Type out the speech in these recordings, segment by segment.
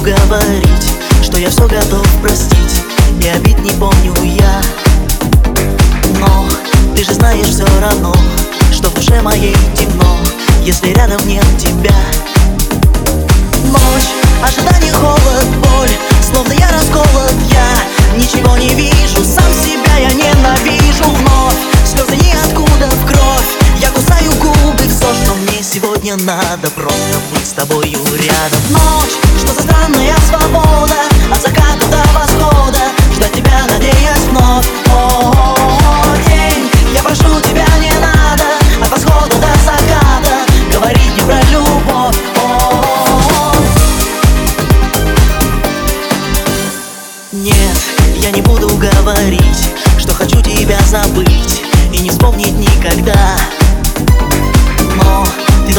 говорить Что я все готов простить. И обид не помню я. Но ты же знаешь все равно Что в душе моей темно Если рядом нет тебя. Ночь, ожидание, надо Просто быть с тобою рядом. Ночь, что за странная свобода От заката до восхода. Ждать тебя, надеясь вновь. О -о день, я прошу тебя, не надо. От восхода до заката Говорить не про любовь. Нет, я не буду говорить Что хочу тебя забыть И не вспомнить никогда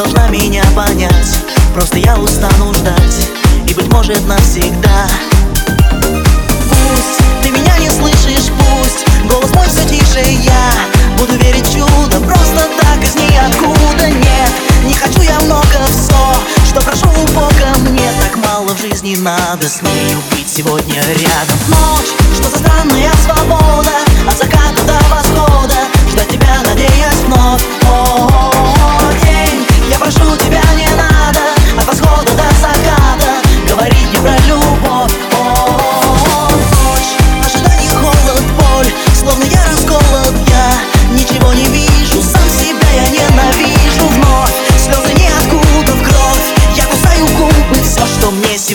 должна меня понять. Просто я устану ждать И быть может навсегда. Пусть ты меня не слышишь, пусть Голос мой все тише, я Буду верить чудо Просто так из ниоткуда Нет, не хочу я много все Что прошу у Бога Мне. Так мало в жизни надо Смею быть сегодня рядом. Ночь, что за странная свобода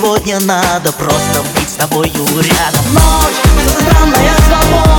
сегодня надо Просто быть с тобою рядом. Ночь, странная свобода